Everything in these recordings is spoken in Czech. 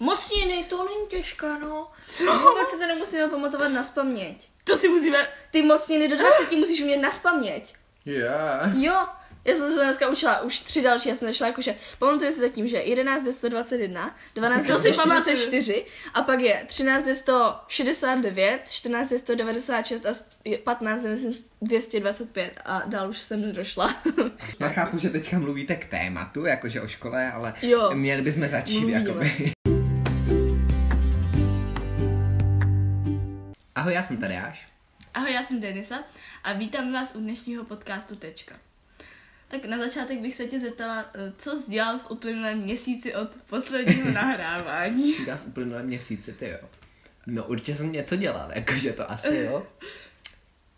Mocniny, to není těžká, no. Co? Vůbec si to nemusíme pamatovat na spaměť. To si musíme... Ty mocniny do 20 musíš umět na spaměť. Yeah. Jo, já jsem se dneska učila už tři další, já jsem našla jakože, pamatuju si zatím, že 11 je 121, 12 je To si 144 a pak je 13 je 169, 14 je 196 a s- je 15 je myslím 225 a dál už jsem nedošla. Já chápu, že teďka mluvíte k tématu, jakože o škole, ale Jo, měli bychom začít mluvíme. jakoby. Ahoj, já jsem Tadeáš. Ahoj, já jsem Denisa a vítám vás u dnešního podcastu Tečka. Tak na začátek bych se tě zeptala, eh, co jsi dělal v uplynulém měsíci od posledního nahrávání. Říká v uplynulém měsíci, ty jo. No určitě jsem něco dělal, jakože to asi jo.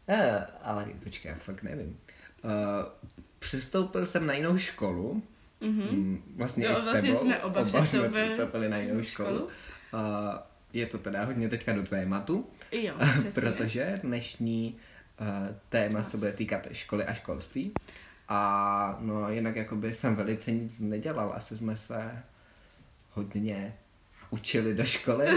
Eh, ale počkej, já fakt nevím. Uh, přistoupil jsem na jinou školu. Mm, vlastně Jo, i s vlastně tebou. jsme oba jsme přistoupili přistoupili na jinou školu. školu. Uh, je to teda hodně teďka do tématu, Jo, přesně. protože dnešní uh, téma se bude týkat školy a školství. A no jinak jakoby jsem velice nic nedělal, asi jsme se hodně učili do školy.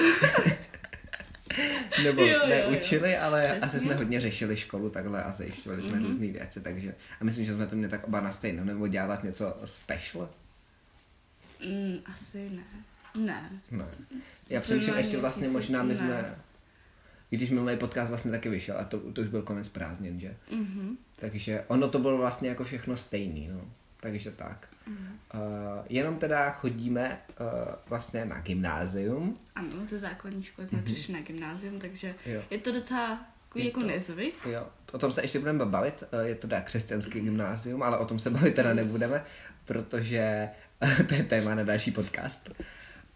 Nebo Jo, jo, jo. neučili, ale Přesně. asi jsme hodně řešili školu takhle a zajišťovali jsme Mhm. různé věci, takže a myslím, že jsme to měli tak oba na stejno, nebo dělat něco special. Mm, asi ne. Ne. Ne. Já přemýšlím ještě vlastně možná my ne. jsme, když minulý podcast vlastně taky vyšel a to, to už byl konec prázdnin, že? Mhm. Takže ono to bylo vlastně jako všechno stejný, no. Takže tak. Mhm. Uh, jenom teda chodíme uh, vlastně na gymnázium. Ano, ze základní školy jsme přišli na gymnázium, takže Jo. je to docela Je jako to- nezvyk. Jo, o tom se ještě budeme bavit, eh, je to teda křesťanský gymnázium, ale o tom se bavit teda nebudeme, protože to je téma na další podcast.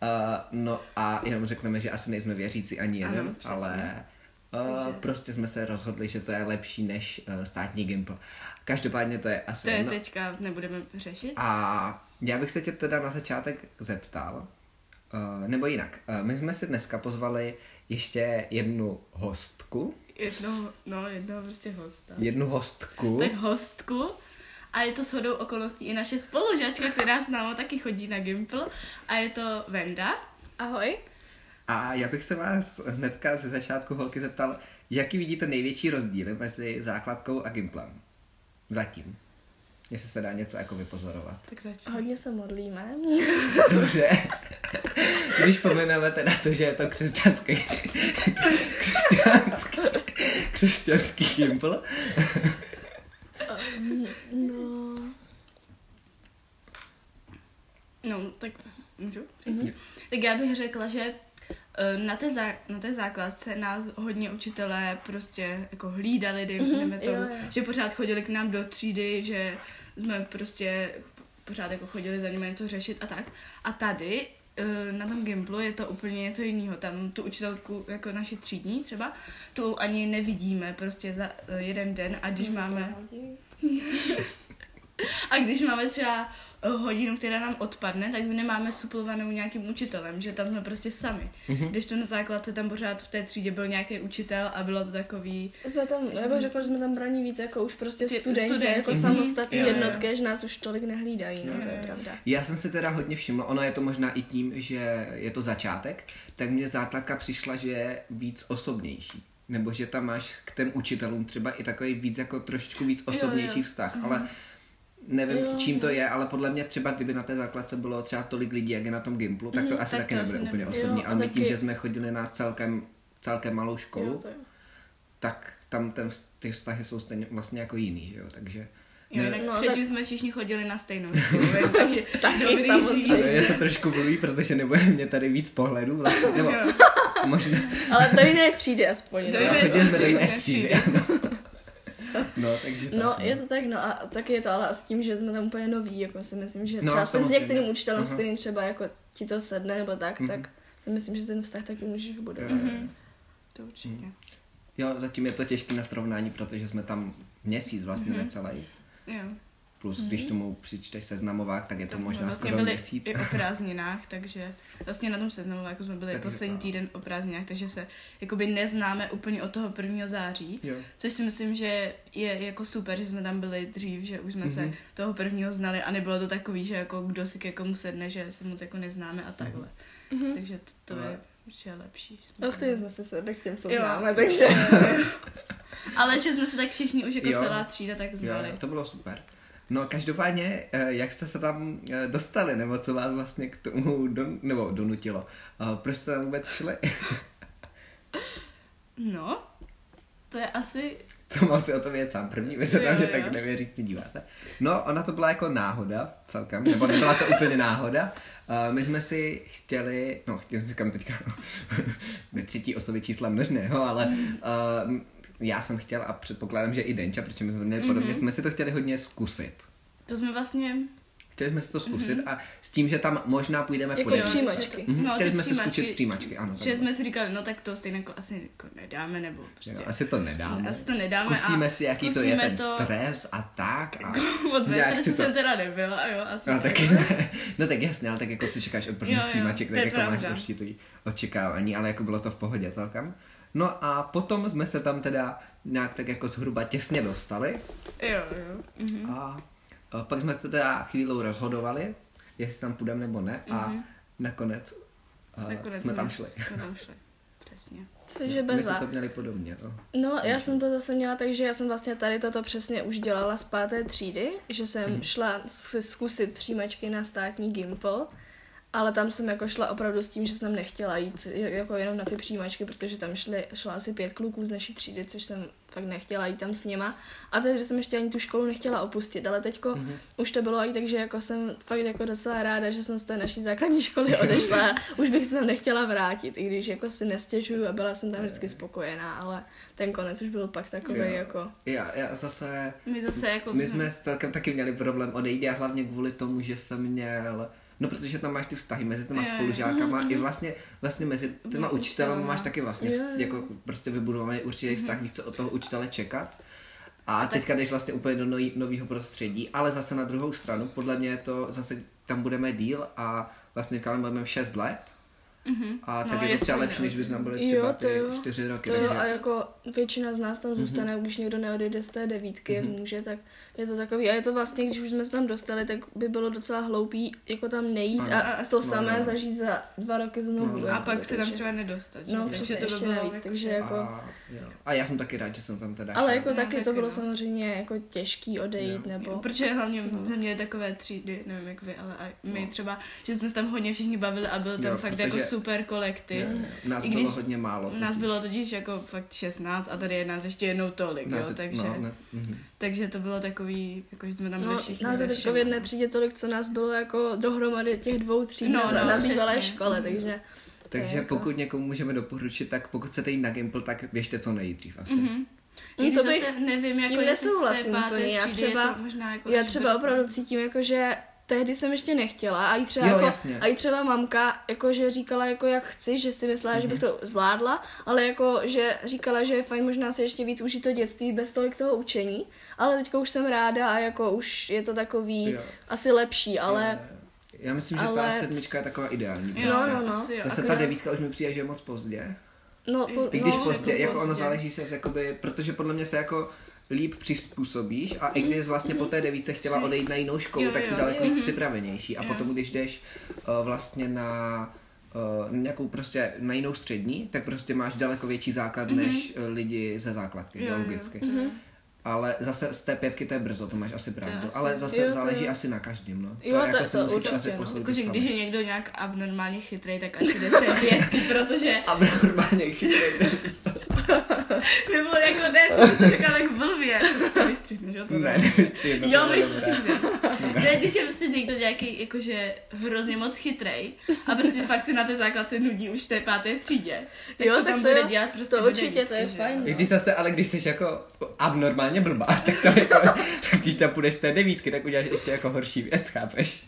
Uh, no a jenom řekneme, že asi nejsme věřící ani jeden, Ano, přesně. ale uh, Takže- prostě jsme se rozhodli, že to je lepší než uh, státní gimpl. Každopádně to je asi To je jedno. teďka nebudeme řešit. A já bych se tě teda na začátek zeptal, uh, nebo jinak, uh, my jsme si dneska pozvali ještě jednu hostku, Jedno, no, jedno prostě hosta. jednu hostku. tak hostku. A je to shodou okolností i naše spolužačka, která s námi taky chodí na Gimple. A je to Venda. Ahoj. A já bych se vás hnedka ze začátku holky zeptal, jaký vidíte největší rozdíly mezi základkou a gimplem? Zatím. Jestli se dá něco jako vypozorovat. Tak začni. Hodně se modlíme. Dobře. Když pomeneme teda to, že je to křesťanský, křesťanský, křesťanský gimpl, No, No, tak můžu? Mhm. Tak já bych řekla, že eh, na té, zá, na té základce nás hodně učitelé prostě jako hlídali, dejme Mhm, tomu, jo, jo. že pořád chodili k nám do třídy, že jsme prostě pořád jako chodili za nimi něco řešit a tak. A tady na tom Gimplu je to úplně něco jiného. Tam tu učitelku, jako naši třídní třeba, tu ani nevidíme prostě za eh, jeden den a když máme... A když máme třeba eh, hodinu, která nám odpadne, tak my nemáme suplovanou nějakým učitelem, že tam jsme prostě sami. Mhm. Když to na základce tam pořád v té třídě byl nějaký učitel a bylo to takový... jsme tam, já bych řekla, že jsme tam braní víc jako už prostě Ty studenti, studenti. jako Mhm. samostatní Jo, jo. jednotky, že nás už tolik nehlídají, no Jo, to je jo. pravda. Já jsem si teda hodně všiml, ono je to možná i tím, že je to začátek, tak mně základka přišla, že je víc osobnější. Nebo že tam máš k těm učitelům třeba i takový víc jako trošičku víc osobnější jo. vztah, ale nevím, Jo, čím to je, ale podle mě třeba kdyby na té základce bylo třeba tolik lidí, jak je na tom Gimplu, tak to Mhm, asi tak taky to nebude asi úplně nebude. osobní, Jo, a ale my tím, taky- že jsme chodili na celkem, celkem malou školu, Jo, to tak tam ten, ty vztahy jsou stejně vlastně jako jiný, že jo, takže... Jo, Ne- jinak No, předtím tak- jsme všichni chodili na stejnou školu, taky, Taky, dobrý samozřejmě. Je to trošku blbý, protože nebude mě tady víc pohledů vlastně, nebo možná, Ale to jiné třídy aspoň. Do no. jiné do jiné jiné třídy, třídy. ano. No, takže No, tak, je to tak, no a taky je to ale s tím, že jsme tam úplně noví, jako si myslím, že No, třeba s některým učitelem, s Aha. kterým třeba jako ti to sedne nebo tak, Mhm. tak si myslím, že ten vztah taky můžeš vybudovat. Jo, jo. Mhm. To určitě. Jo, zatím je to těžké na srovnání, protože jsme tam měsíc vlastně Mhm. necelý. Jo. Plus, když tomu přičteš seznamovák, tak je to Tak možná vlastně skoro byli měsíc. i o prázdninách, takže vlastně na tom seznamu jako jsme byli Tak poslední vypadá. týden o prázdninách, takže se jakoby neznáme úplně od toho 1. září. Jo. Což si myslím, že je jako super, že jsme tam byli dřív, že už jsme mm-hmm. se Mhm. toho prvního znali a nebylo to takový, že jako kdo si ke komu sedne, že se moc jako neznáme a takhle. takže to, to je určitě lepší. Stejně jsme se sedli k těm, co Jo. známe, takže... Ale že jsme se tak všichni už jako Jo. celá třída tak Jo, znali. to bylo super. No každopádně, eh, jak jste se tam eh, dostali, nebo co vás vlastně k tomu don, nebo donutilo? Proč jste tam vůbec šli? No, to je asi... Co mám si o tom vědět sám první? Vy se tam, že tak nevěříte, díváte. No, ona to byla jako náhoda celkem, nebo nebyla to úplně náhoda. Uh, my jsme si chtěli, no, chtěli, říkám teďka, ve třetí osobě čísla množného, ale uh, já jsem chtěl a předpokládám, že i Denča, protože my jsme to měli podobně, Mhm. jsme si to chtěli hodně zkusit. To jsme vlastně... Chtěli jsme si to zkusit a s tím, že tam možná půjdeme Jako po Jo, devítce. přijímačky. Mhm, No, chtěli jsme si zkusit přijímačky, ano. Že jsme si říkali, no tak to stejně jako asi jako nedáme, nebo prostě... Jo, asi to nedáme. Asi to nedáme Zkusíme a si, jaký to je ten to- stres a tak. A nějak si to- jsem teda nebyla, jo, asi No, ne. taky ne. No tak jasně, ale tak jako co čekáš od první Jo, jo, přijímaček, to tak jako máš určitý očekávání, ale jako bylo to v pohodě celkem. No a potom jsme se tam teda nějak tak jako zhruba těsně dostali Jo, jo. Mhm. a, a pak jsme se teda chvíli rozhodovali, jestli tam půjdeme nebo ne a Mhm. nakonec, a Nakonec jsme tam šli. Jsme tam šli, přesně. Cože My bez jsme to měli podobně. No. No, já jsem to zase měla tak, že já jsem vlastně tady toto přesně už dělala z páté třídy, že jsem šla si zkusit přijímačky na státní Gimple, ale tam jsem jako šla opravdu s tím, že jsem nechtěla jít jako jenom na ty přijímačky, protože tam šli, šla asi pět kluků z naší třídy, což jsem fakt nechtěla jít tam s nima. A tehdy jsem ještě ani tu školu nechtěla opustit, ale teďko Mhm. už to bylo i tak, že jako jsem fakt jako docela ráda, že jsem z té naší základní školy odešla. už bych se tam nechtěla vrátit, i když jako si nestěžuju a byla jsem tam vždycky spokojená, ale ten konec už byl pak takový Jo. jako... Já, já zase My zase jako... My jsme celkem taky měli problém odejít a hlavně kvůli tomu, že jsem měl No, protože tam máš ty vztahy mezi těma jo. spolužákama i vlastně, vlastně mezi těma učitelama máš taky vlastně vz, jako prostě vybudovaný určitý vztah, víš co od toho učitele čekat. A tak- teďka jdeš vlastně úplně do nového prostředí, ale zase na druhou stranu, podle mě je to zase tam budeme díl a vlastně kalem budeme 6 let. Mhm. A No, tak je to jestli třeba lepší, než bys tam byli Jo, třeba to ty jo. 4 roky. To jo, a jako většina z nás tam zůstane, Mhm. když někdo neodejde z té devítky, jak může, tak je to takový. A je to vlastně, když už jsme se tam dostali, tak by bylo docela hloupý jako tam nejít Ano. a A- a- to no, samé no. zažít za dva roky znovu. No, A jako, pak se tam třeba nedostat. že? No, Takže přesně, to by ještě bylo navíc, jako- takže jako... A, jo. a já jsem taky rád, že jsem tam teda Ale jako No, taky to bylo no. samozřejmě jako těžký odejít, Jo. nebo... Protože hlavně jsme měli takové třídy, nevím jak vy, ale a my třeba, že jsme se tam hodně všichni bavili a byl tam Jo, fakt jako super kolektiv. Jo, jo. Nás I bylo když hodně málo. Nás totiž. bylo totiž jako fakt 16 a tady je nás ještě jednou tolik, Nás jo, je- takže, No, ne, mhm. takže to bylo takový, jako že jsme tam byli No, všichni nás teďka v jedné třídě tolik, co nás bylo jako dohromady těch dvou tříd No, no, na, no, na bývalé přesně. škole, Mhm. takže... Takže jako- pokud někomu můžeme doporučit, tak pokud chcete jít na Gimple, tak běžte co nejdřív asi. Mhm. No, I to zase bych nevím, jako tím jestli z té nesouhlasím páté úplně. Já třídy je třeba- to možná jako Já třeba brzo. opravdu cítím, jako, že tehdy jsem ještě nechtěla a i třeba, Jo, jako, jasně. a i třeba mamka jako, že říkala, jako, jak chci, že si myslela, mm-hmm. že Mhm. bych to zvládla, ale jako, že říkala, že je fajn možná si ještě víc užít to dětství bez tolik toho učení, ale teďka už jsem ráda a jako už je to takový Jo. asi lepší, ale Jo, Já myslím, že ta ale- sedmička je taková ideální. Jo, prostě. no, no. asi jo. Zase ta devítka už mi přijde, že je moc pozdě. no, po, I když no, pozdě, jako jako ono pozdě. záleží se, jakoby, protože podle mě se jako líp přizpůsobíš a i když vlastně po té devíce chtěla odejít na jinou školu, Jo, tak si jo. daleko Mhm. víc připravenější a Jo. potom, když jdeš uh, vlastně na uh, nějakou prostě na jinou střední, tak prostě máš daleko větší základ než uh, lidi ze základky, Jo, jo, jo. logicky. Mhm. Ale zase z té pětky to je brzo, to máš asi pravdu. asi- Ale zase jo, to záleží jo. asi na každém, no. Jo, to- jako to si musíš určitě, asi no. posoudit Jakože sami. když je někdo nějak abnormálně chytrý, tak asi jde z té pětky, protože A normálně nebo jako ne, to jsi to tak blbě. To vystřihne, že jo? To ne, nevystřihnu, Jo, vystřihne. Ne, když je prostě někdo nějaký, jakože hrozně moc chytrej a prostě fakt si na té základce nudí už v té páté třídě. Tak Jo, co tak tam to bude jo, dělat prostě to určitě, devítky, to je že? fajn. I když zase, ale když jsi jako abnormálně blbá, tak to jako, tak když tam půjdeš z té devítky, tak uděláš ještě jako horší věc, chápeš?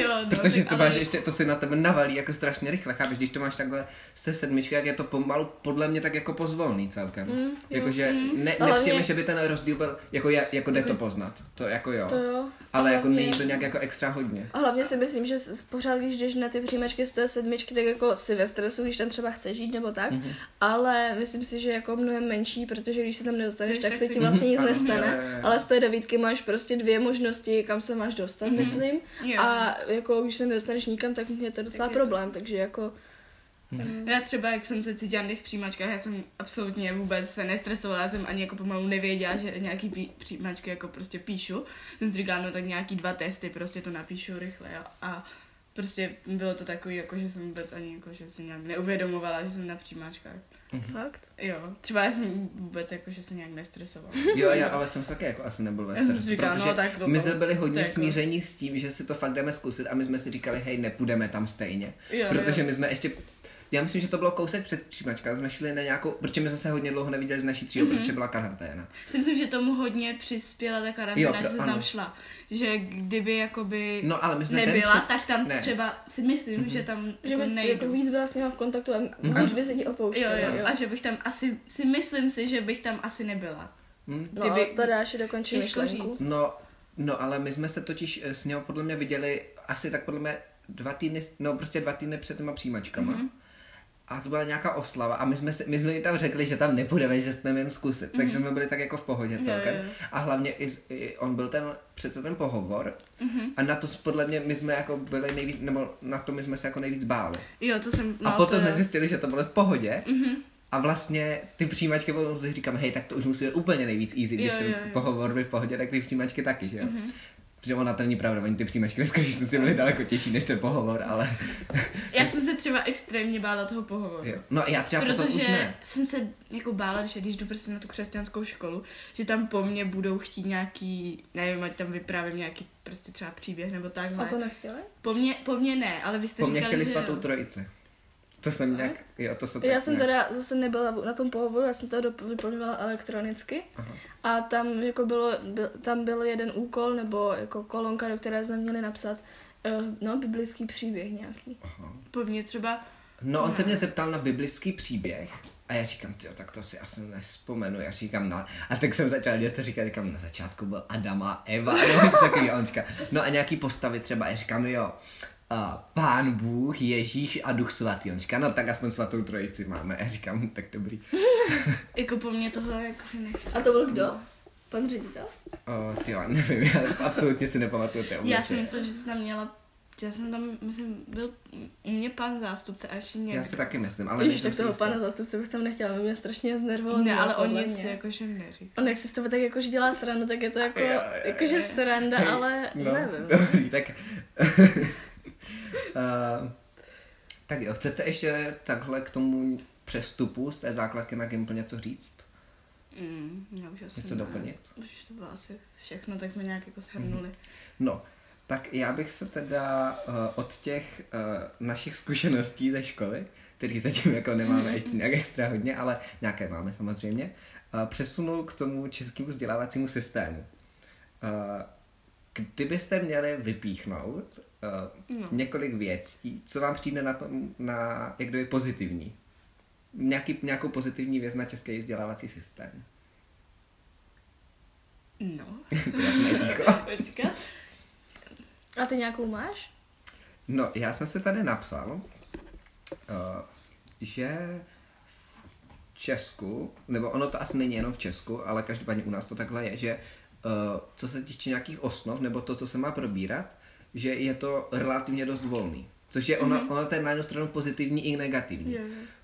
Jo, no, Protože to ale- máš ještě, to si na tebe navalí jako strašně rychle, chápeš? Když to máš takhle se sedmičky, jak je to pomalu, podle mě tak jako pozvolný celkem. Mm. Jakože ne, Ale nepřijeme, mě- že by ten rozdíl byl, jako, je, jako jde to poznat, to jako jo. To jo. Ale jako Hlavně- není to nějak jako extra hodně. A hlavně si myslím, že pořád, když jdeš na ty přijímačky z té sedmičky, tak jako si ve stresu, když tam třeba chceš žít nebo tak, Mhm. mm-hmm. ale myslím si, že jako mnohem menší, protože když se tam nedostaneš, tak tak se si- ti vlastně nic Ano, nestane, ale z té devítky máš prostě dvě možnosti, kam se máš dostat, Mhm. myslím, Jo. a jako když se nedostaneš nikam, tak mě je to docela Tak je to- problém, takže jako... mm, Já třeba, jak jsem se cítila na těch přijímačkách, já jsem absolutně vůbec se nestresovala, já jsem ani jako pomalu nevěděla, že nějaký pí- přijímačky jako prostě píšu. Jsem si říkala, no tak nějaký dva testy, prostě to napíšu rychle, jo. A prostě bylo to takový, jako že jsem vůbec ani jako, že si nějak neuvědomovala, že jsem na přijímačkách. Fakt? Jo, třeba já jsem vůbec jako, že se nějak nestresovala. Jo, já ale jsem taky jako asi nebyl ve stresu, říkala, protože no, tak to- my jsme byli hodně jako- smíření s tím, že si to fakt jdeme zkusit a my jsme si říkali, hej, nepůjdeme tam stejně. Jo, protože jo. my jsme ještě já myslím, že to bylo kousek před přijímačkou, jsme šli na nějakou, protože my jsme se hodně dlouho neviděli z naší třídou, Mhm. protože byla karanténa. Si myslím, že tomu hodně přispěla ta Jo, karanténa, že to se tam šla. Že kdyby jakoby No ale my jsme nebyla, ten tak tam ne. třeba si myslím, že tam Že jako bys nejdu. jako víc byla s nima v kontaktu a Mhm. už by se ti Jo, opouštěli, jo, jo. a že bych tam asi, si myslím si, že bych tam asi nebyla. Hm? No, Kdyby- to dáš dokončit myšlenku. říct. No, no, ale my jsme se totiž eh, s něho podle mě viděli asi tak podle mě dva týdny, no prostě dva týdny před těma přijímačkama. Mhm. A to byla nějaká oslava a my jsme, si, my jsme jí tam řekli, že tam nepůjdeme, že jsme jen zkusit. Takže jsme byli tak jako v pohodě celkem. jo, jo. A hlavně i, i on byl ten, přece ten pohovor Mhm. a na to podle mě my jsme jako byli nejvíc, nebo na to my jsme se jako nejvíc báli. Jo, to jsem, no a potom to jsme zjistili, že to bylo v pohodě. Mhm. A vlastně ty přijímačky potom si říkám, hej, tak to už musí být úplně nejvíc easy, když Jo, jo, jo. pohovor byl v pohodě, tak ty přijímačky taky, že jo? Mhm. Protože ona to není pravda, oni ty přijímačky ve skutečnosti byly daleko těžší než ten pohovor, ale Já jsem se třeba extrémně bála toho pohovoru. jo. No já třeba potom už Protože ne. jsem se jako bála, že když jdu prostě na tu křesťanskou školu, že tam po mně budou chtít nějaký, nevím, ať tam vyprávím nějaký prostě třeba příběh nebo takhle. A to nechtěli? Po mně, po mně ne, ale vy jste Po mně říkali, chtěli že svatou trojici. To jsem nějak, jo, to se tak Já jsem ne. teda zase nebyla na tom pohovoru, já jsem to vyplňovala elektronicky. Aha. A tam jako bylo, byl, tam byl jeden úkol nebo jako kolonka, do které jsme měli napsat uh, no, biblický příběh nějaký. Aha. Po mně třeba, No on se mě zeptal na biblický příběh a já říkám, tyjo, tak to si asi nespomenu, já říkám, na, a tak jsem začal něco říkat, říkám, na začátku byl Adam a Eva, takový, a on říká, no a nějaký postavy třeba, já říkám, jo, a pán Bůh, Ježíš a Duch Svatý, on říká, no tak aspoň svatou trojici máme, já říkám, "Hm, tak dobrý. jako po mně tohle jako. A to byl kdo? Pan ředitel? Ty jo, nevím, já absolutně si nepamatuju ty Já si myslím, že jsi tam měla, já jsem tam, myslím, byl u mě pan zástupce a ještě někdo. Já si taky myslím, ale Ježiš, tak toho pana zástupce bych tam nechtěla, by mě strašně znervoval. Ne, ale on nic jakože neříká. On jak si z tebe tak jakože dělá srandu, tak je to jako, Jo, jo, jo. jakože sranda, Hej, ale no, nevím. Dobrý, tak... uh, tak jo, chcete ještě takhle k tomu přestupu z té základky na Gimple něco říct? Mm, já už asi Něco ne. doplnit? Už to bylo asi všechno, tak jsme nějak jako shrnuli. No, tak já bych se teda uh, od těch uh, našich zkušeností ze školy, který zatím jako nemáme Mhm. ještě nějak extra hodně, ale nějaké máme samozřejmě, uh, přesunul k tomu českému vzdělávacímu systému. Uh, kdybyste měli vypíchnout uh, No. několik věcí, co vám přijde na, tom, na jak kdyby pozitivní? Nějaký, nějakou pozitivní věc na český vzdělávací systém. No. A ty nějakou máš? No, já jsem se tady napsal, uh, že v Česku, nebo ono to asi není jenom v Česku, ale každopádně u nás to takhle je, že uh, co se týče nějakých osnov, nebo to, co se má probírat, že je to relativně dost volný. Což je ono, ono to je na jednu stranu pozitivní i negativní. Jo.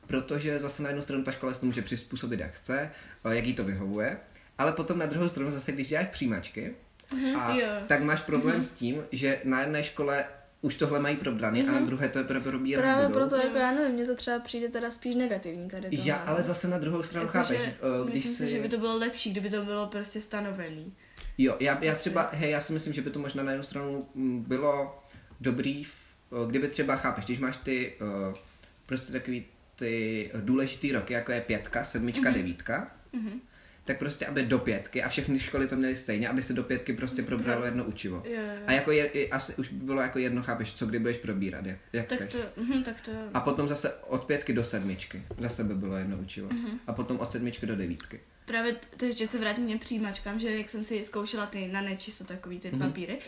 Protože zase na jednu stranu ta škola se to může přizpůsobit, jak chce, eh, jak jí to vyhovuje, ale potom na druhou stranu zase, když děláš přijímačky, a Jo. tak máš problém s tím, že na jedné škole už tohle mají probraný a na druhé to teprve probírat Právě budou. proto, jako já nevím, mně to třeba přijde teda spíš negativní tady to. Já, ale zase na druhou stranu Jako, chápeš, že eh, když myslím si... si, že by to bylo lepší, kdyby to bylo prostě stanovený. Jo, já, já třeba, hej, já si myslím, že by to možná na jednu stranu mm, bylo dobrý, eh, kdyby třeba, chápeš, když máš ty, eh, prostě takový ty důležitý roky, jako je pětka, sedmička, devítka, Mhm. tak prostě, aby do pětky, a všechny školy to měly stejně, aby se do pětky prostě probralo jedno učivo. Jo, jo. A jako je, i, asi už by bylo jako jedno, chápeš, co kdy budeš probírat, jak, jak Tak chceš. to, mhm, tak to, A potom zase od pětky do sedmičky. Zase by bylo jedno učivo. Mhm. A potom od sedmičky do devítky. Právě to, že se vrátím k přijímačkám, že jak jsem si zkoušela ty na nečisto takový ty Mhm. papíry,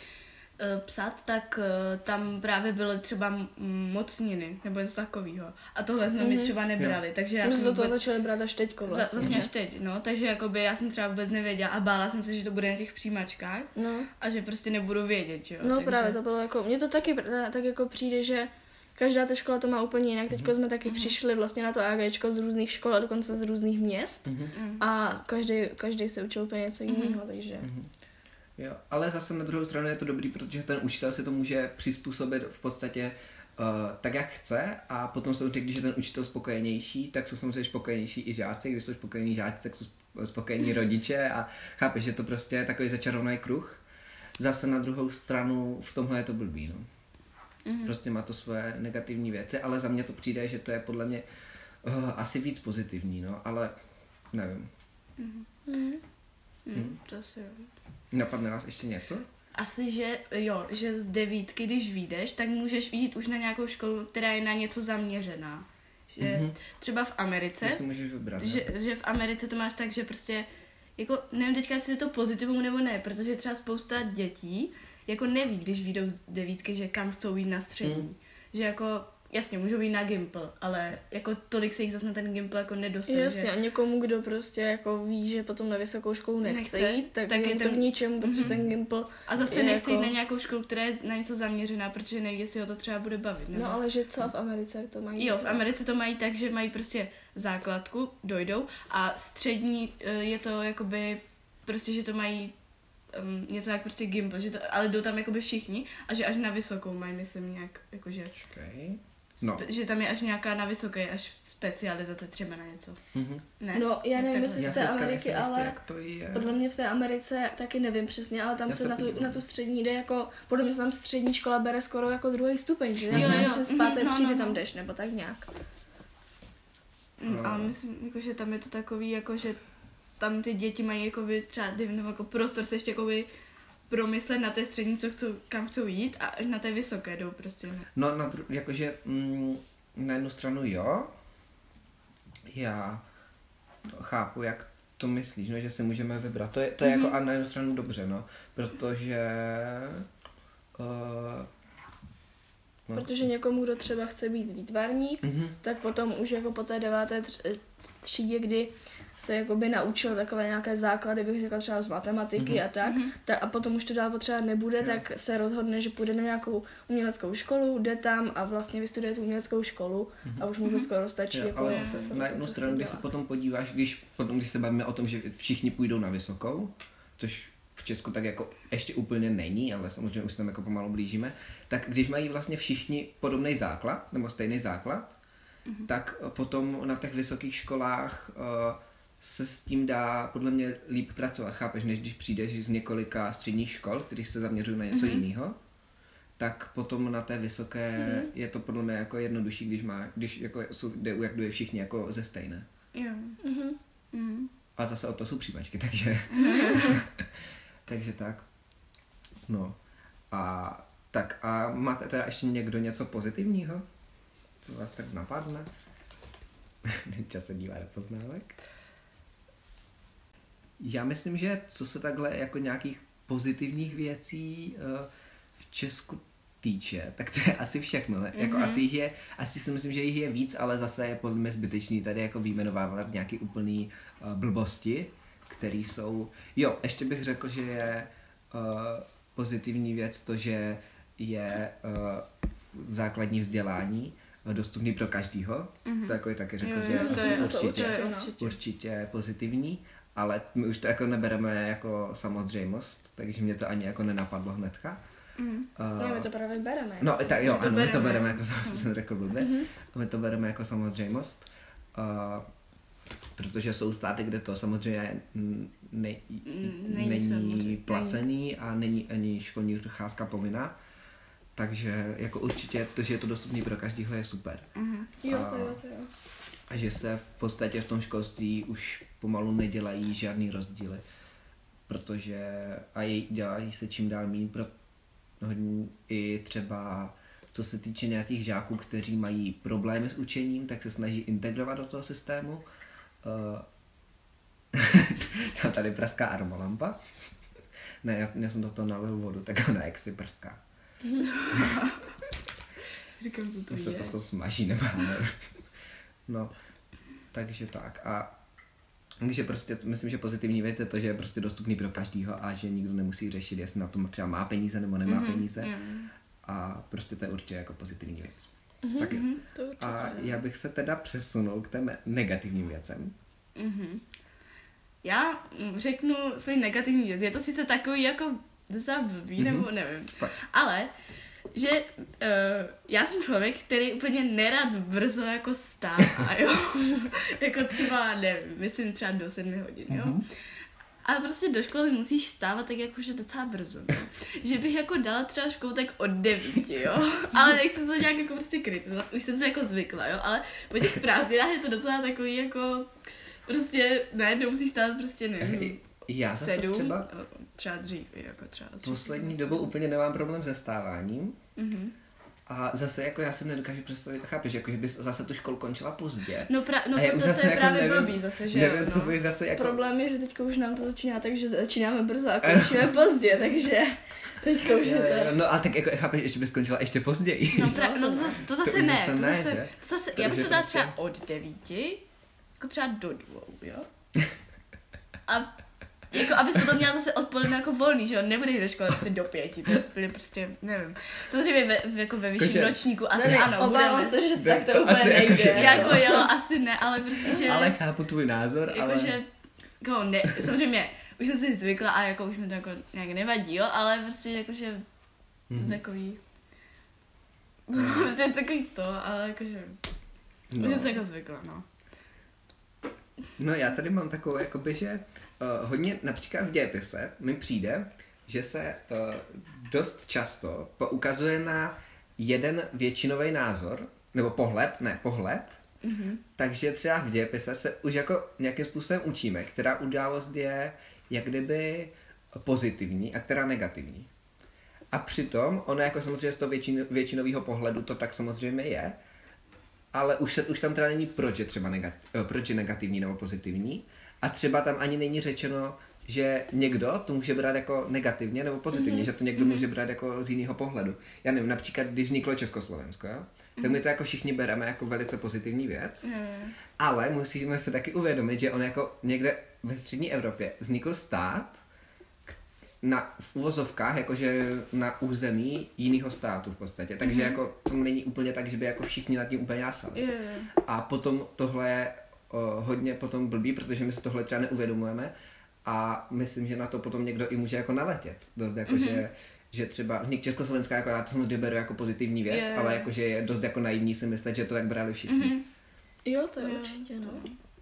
eh, psat, tak eh, tam právě byly třeba mocniny nebo něco takového. A tohle jsme mi Mhm. třeba nebrali, takže já My jsme to vůbec, začali brát až teďko za- vlastně. vlastně až teď, no, takže jakoby já jsem třeba vůbec nevěděla a bála jsem se, že to bude na těch přijímačkách No. a že prostě nebudu vědět, že jo. No takže... právě to bylo jako, mně to taky pr- tak jako přijde, že každá ta škola to má úplně jinak. Mhm. Teďko jsme taky přišli vlastně na to AGčko z různých škol a dokonce z různých měst. Mm. A každý, každý se učil úplně něco Mhm. jiného, takže... Jo, ale zase na druhou stranu je to dobrý, protože ten učitel si to může přizpůsobit v podstatě uh, tak, jak chce a potom samozřejmě, když je ten učitel spokojenější, tak jsou samozřejmě spokojenější i žáci, když jsou spokojení žáci, tak jsou sp- spokojení rodiče a chápeš, že to prostě je takový začarovaný kruh. Zase na druhou stranu v tomhle je to blbý, no. Mhm. Prostě má to svoje negativní věci, ale za mě to přijde, že to je podle mě uh, asi víc pozitivní, no, ale nevím. Mhm. Mm, to asi jo. Napadne nás ještě něco? Asi, že jo, že z devítky, když vyjdeš, tak můžeš jít už na nějakou školu, která je na něco zaměřená. Že Mhm. třeba v Americe, To si můžeš vybrat. ne? že, že v Americe to máš tak, že prostě, jako nevím teďka, jestli je to pozitivum nebo ne, protože třeba spousta dětí jako neví, když vyjdou z devítky, že kam chcou jít na střední. Mm. Že jako, jasně, můžou jít na Gimple, ale jako tolik se jich zase na ten Gimple jako nedostane. Jasně, že... a někomu, kdo prostě jako ví, že potom na vysokou školu nechce, Nechce, jít, tak, tak je to ten- k ničemu, protože Mhm. ten Gimple... A zase nechce jako- jít na nějakou školu, která je na něco zaměřená, protože neví, jestli ho to třeba bude bavit. Nebo... No ale že co v Americe to mají? Jo, v Americe to mají tak, že mají prostě základku, dojdou a střední eh, je to jakoby prostě, že to mají um, něco jak prostě Gimple, že to, ale jdou tam jakoby všichni a že až na vysokou mají, myslím, nějak, jakože, Počkej. No. spe, že tam je až nějaká na vysoké, až specializace třeba na něco. Mhm. Ne? No, já nevím, jestli z té Ameriky, ale jak to je. podle mě v té Americe taky nevím přesně, ale tam Já se se na tu, na tu střední jde jako, podle mě se tam střední škola bere skoro jako druhý stupeň, že? Jo, Jako jo. myslím, z páté Mhm, no, třídy no, tam no. jdeš, nebo tak nějak. Mm, a No. myslím, jako, že tam je to takový, jako, že tam ty děti mají jakoby, třeba dejme tomu, jako prostor se ještě jakoby promyslet na té střední, co chcou, kam chcou jít a na té vysoké jdou prostě. No. No, na dru- jakože mm, na jednu stranu jo, já chápu, jak to myslíš, no, že si můžeme vybrat. To je, to je Mhm. jako a na jednu stranu dobře, no, protože uh, no. Protože někomu, kdo třeba chce být výtvarník, Mhm. tak potom už jako po té deváté tř- třídě, kdy se jakoby naučil takové nějaké základy, bych řekla třeba z matematiky Mhm. a tak, tak, a potom už to dál potřebovat nebude, Jo. tak se rozhodne, že půjde na nějakou uměleckou školu, jde tam a vlastně vystuduje tu uměleckou školu a už mu to skoro stačí. Mhm. Jo, jako ale zase na jednu stranu, když se potom podíváš, když, potom, když se bavíme o tom, že všichni půjdou na vysokou, což v Česku tak jako ještě úplně není, ale samozřejmě už se tam jako pomalu blížíme, tak když mají vlastně všichni podobný základ, nebo stejný základ, mm-hmm. tak potom na těch vysokých školách uh, se s tím dá podle mě líp pracovat, chápeš, než když přijdeš z několika středních škol, kterých se zaměřují na něco mm-hmm. jiného, tak potom na té vysoké mm-hmm. je to podle mě jako jednodušší, když má, když jako jsou, jde, jak jde všichni jako ze stejné. Jo. Mhm. Mm. A zase o to jsou příjmačky, takže... takže tak. No. A tak a máte teda ještě někdo něco pozitivního? Co vás tak napadne? Čas se dívá do poznávek. Já myslím, že co se takhle jako nějakých pozitivních věcí eh, v Česku týče, tak to je asi všechno. Ne? Jako Mhm. asi jich je, asi si myslím, že jich je víc, ale zase je podle mě zbytečný tady jako vyjmenovávat nějaký úplný uh, blbosti, které jsou... Jo, ještě bych řekl, že je uh, pozitivní věc to, že je uh, základní vzdělání dostupný pro každýho. Mhm. To jako je taky řekl, Jo, že jo, to asi je- určitě, to je no. určitě. určitě pozitivní, ale my už to jako nebereme jako samozřejmost, takže mě to ani jako nenapadlo hnedka. Mm. Uh, Ne, my to právě bereme. No, jako tak jo, My to ano, my to bereme. bereme jako, sam- jsem řekl blbě, Mhm. my to bereme jako samozřejmost, uh, protože jsou státy, kde to samozřejmě ne, Mm, není, není samozřejmě, placený a není ani školní docházka povinná, takže jako určitě to, že je to dostupný pro každého je super. Mhm. Jo, A- to jo, to jo. A že se v podstatě v tom školství už pomalu nedělají žádný rozdíly, protože a jej, dělají se čím dál méně pro hodně, i třeba co se týče nějakých žáků, kteří mají problémy s učením, tak se snaží integrovat do toho systému. Uh, tady praská aromalampa. Ne, já, já jsem do toho nalil vodu, tak ona jak si prská. Říkám, co to To se je. to, to smaží, nebo já nevím. No, takže tak. A takže prostě myslím, že pozitivní věc je to, že je prostě dostupný pro každýho a že nikdo nemusí řešit, jestli na tom třeba má peníze nebo nemá Mhm, peníze. mm. A prostě to je určitě jako pozitivní věc. Tak jo. To určitě. A já bych se teda přesunul k těm negativním věcem. Mhm. Já mm, řeknu svůj negativní věc. Je to sice takový jako docela blbý, Mhm. nebo nevím. Fakt. Ale, že uh, já jsem člověk, který úplně nerad brzo jako stává, jo. jako třeba, nevím, myslím třeba do sedmi hodin, jo. Mhm. Ale prostě do školy musíš stávat tak jakože docela brzo. No. Že bych jako dala třeba školu tak od devíti, jo. Ale nechci to nějak jako prostě kritizovat. Už jsem se jako zvykla, jo. Ale po těch prázdninách je to docela takový jako prostě najednou musíš stávat prostě nevím. Já zase Sedm, třeba třeba dřív, jako třeba dřív. poslední dobou úplně nemám problém se stáváním. Mhm. A zase jako já se nedokážu představit, chápeš, jako že bys zase tu školu končila pozdě. No, pra, no to, to, to, zase je jako právě nevím- blbý zase, že Nevím, jo, co no. by zase jako... Problém je, že teďka už nám to začíná tak, že začínáme brzo a končíme pozdě, takže teďka už je to... No a tak jako chápeš, že bys skončila ještě později. No, pra, No, no to to, ne. zase, to To zase už ne, zase to ne, zase, že? to zase, To já bych to dala prostě- třeba od devíti, jako třeba do dvou, jo? A jako, abys potom měla zase odpoledne jako volný, že jo? Nebudeš do školy asi do pěti, to je úplně prostě, nevím. Samozřejmě ve, v- jako ve vyšším Jakože- ročníku, asi Ne, ne, ano, obávám budeme. se, že Ne, tak to, to úplně asi jako, nejde. že- Jako jo, asi ne, ale prostě, že... Ale chápu tvůj názor, ale... Jakože, jako ne, samozřejmě, už jsem si zvykla a jako už mi to jako nějak nevadí, jo, ale prostě jakože, to je Mhm. takový, prostě je takový to, ale jakože, no. už No. jsem se jako zvykla, no. no já tady mám takovou, jakoby, že uh, hodně, například v dějepise mi přijde, že se uh, dost často poukazuje na jeden většinový názor, nebo pohled, ne, pohled, Mhm. takže třeba v dějepise se už jako nějakým způsobem učíme, která událost je jak kdyby pozitivní a která negativní. A přitom, ono jako samozřejmě z toho většin, většinového pohledu to tak samozřejmě je, ale už, se, už tam teda není proč je třeba negat, eh, proč je negativní nebo pozitivní a třeba tam ani není řečeno, že někdo to může brát jako negativně nebo pozitivně, mm-hmm. že to někdo mm-hmm. může brát jako z jiného pohledu. Já nevím, například když vzniklo Československo, jo? tak my to jako všichni bereme jako velice pozitivní věc, jo. ale musíme se taky uvědomit, že on jako někde ve střední Evropě vznikl stát na, v uvozovkách, jakože na území jiného státu v podstatě. Takže mm-hmm. jako to není úplně tak, že by jako všichni nad tím úplně jásali. Jo. A potom tohle je o, hodně potom blbý, protože my si tohle třeba neuvědomujeme a myslím, že na to potom někdo i může jako naletět. Dost jako, mm-hmm. že že třeba vznik Československa, jako já to samozřejmě beru jako pozitivní věc, jo. ale jakože je dost jako naivní si myslet, že to tak brali všichni. Mhm. Jo, to je Jo. určitě, no.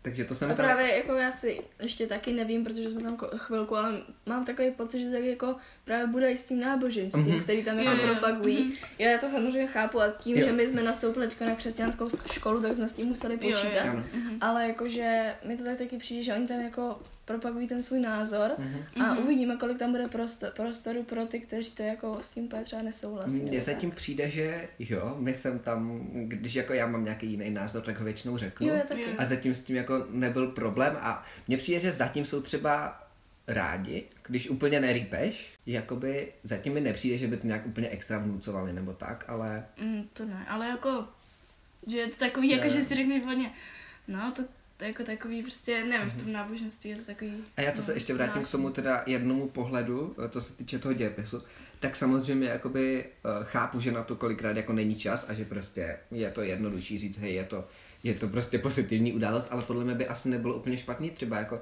Takže to jsem A teda... právě jako já si ještě taky nevím, protože jsme tam chvilku, ale mám takový pocit, že tak jako právě bude i s tím náboženstvím, Mhm. mm-hmm. který tam jako Jo, jo. propagují. Mhm. Já to samozřejmě chápu a tím, Jo. že my jsme nastoupili teďka na křesťanskou školu, tak jsme s tím museli Jo, jo. počítat. Ano. Ale jakože mi to tak taky přijde, že oni tam jako propagují ten svůj názor Mhm. a uvidíme, kolik tam bude prostor, prostoru pro ty, kteří to jako s tím úplně třeba nesouhlasí. Mně nebo zatím tak. přijde, že jo, my jsem tam, když jako já mám nějaký jiný názor, tak ho většinou řeknu. Jo, taky. A zatím s tím jako nebyl problém a mně přijde, že zatím jsou třeba rádi, když úplně nerýpeš, jakoby zatím mi nepřijde, že by to nějak úplně extra vnucovali nebo tak, ale Mm, to ne, ale jako, že je to takový, jako, Jo. že si řekneš hodně, no, to, to jako takový, prostě, nevím, v tom náboženství je to takový... A já co se no, ještě vrátím k zvláštní. tomu teda jednomu pohledu, eh, co se týče toho dějepisu, tak samozřejmě jakoby eh, chápu, že na to kolikrát jako není čas a že prostě je to jednodušší říct, hej, je to, je to prostě pozitivní událost, ale podle mě by asi nebylo úplně špatný třeba jako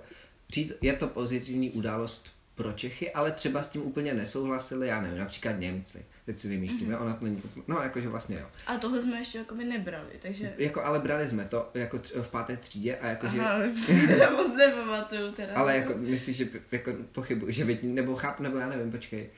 říct, je to pozitivní událost pro Čechy, ale třeba s tím úplně nesouhlasili, já nevím, například Němci, teď si vymýšlím, mm-hmm. ona to není, no jakože vlastně jo. A toho jsme ještě jako by nebrali, takže... Jako, ale brali jsme to jako tř- v páté třídě a jakože... Aha, já moc nepamatuju teda. Ale jako myslíš, že jako pochybuji, že by, nebo chápu, nebo já nevím, počkej.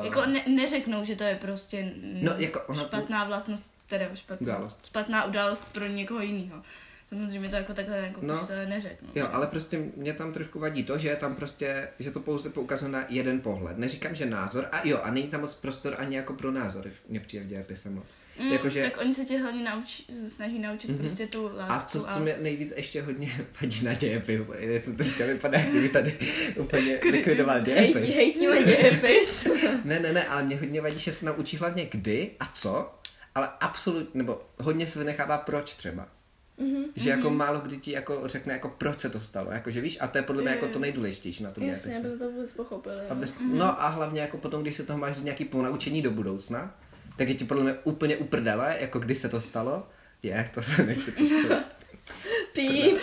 Uh, Jako ne, neřeknou, že to je prostě No, jako ona tu- špatná vlastnost, teda špatná Událost. špatná událost pro někoho jiného. Samozřejmě to jako takhle jako No. se neřeknou. Jo, ale prostě mě tam trošku vadí to, že je tam prostě, že to pouze poukazuje na jeden pohled. Neříkám, že názor, a jo, a není tam moc prostor ani jako pro názory, mně přijde v dějepise moc. Mm, Jakože- Tak oni se tě hlavně naučí, snaží naučit Mhm. prostě tu látku. A co, co mě nejvíc ještě hodně vadí na dějepis, je, co to chtěl vypadá, jak kdyby tady úplně likvidoval dějepis. hejtíme dějepis. Ne, ne, ne, ale mě hodně vadí, že se naučí hlavně kdy a co, ale absolutně, nebo hodně se vynechává proč třeba. Mhm. Že jako málo kdy ti jako řekne, jako proč se to stalo, jakože víš, a to je podle mě jako to nejdůležitější na tom Jasně, aby to vůbec pochopili. Abys, no a hlavně jako potom, když se toho máš z nějaký ponaučení do budoucna, tak je ti podle mě úplně uprdele, jako kdy se to stalo. Je, to se nechci to, Píp.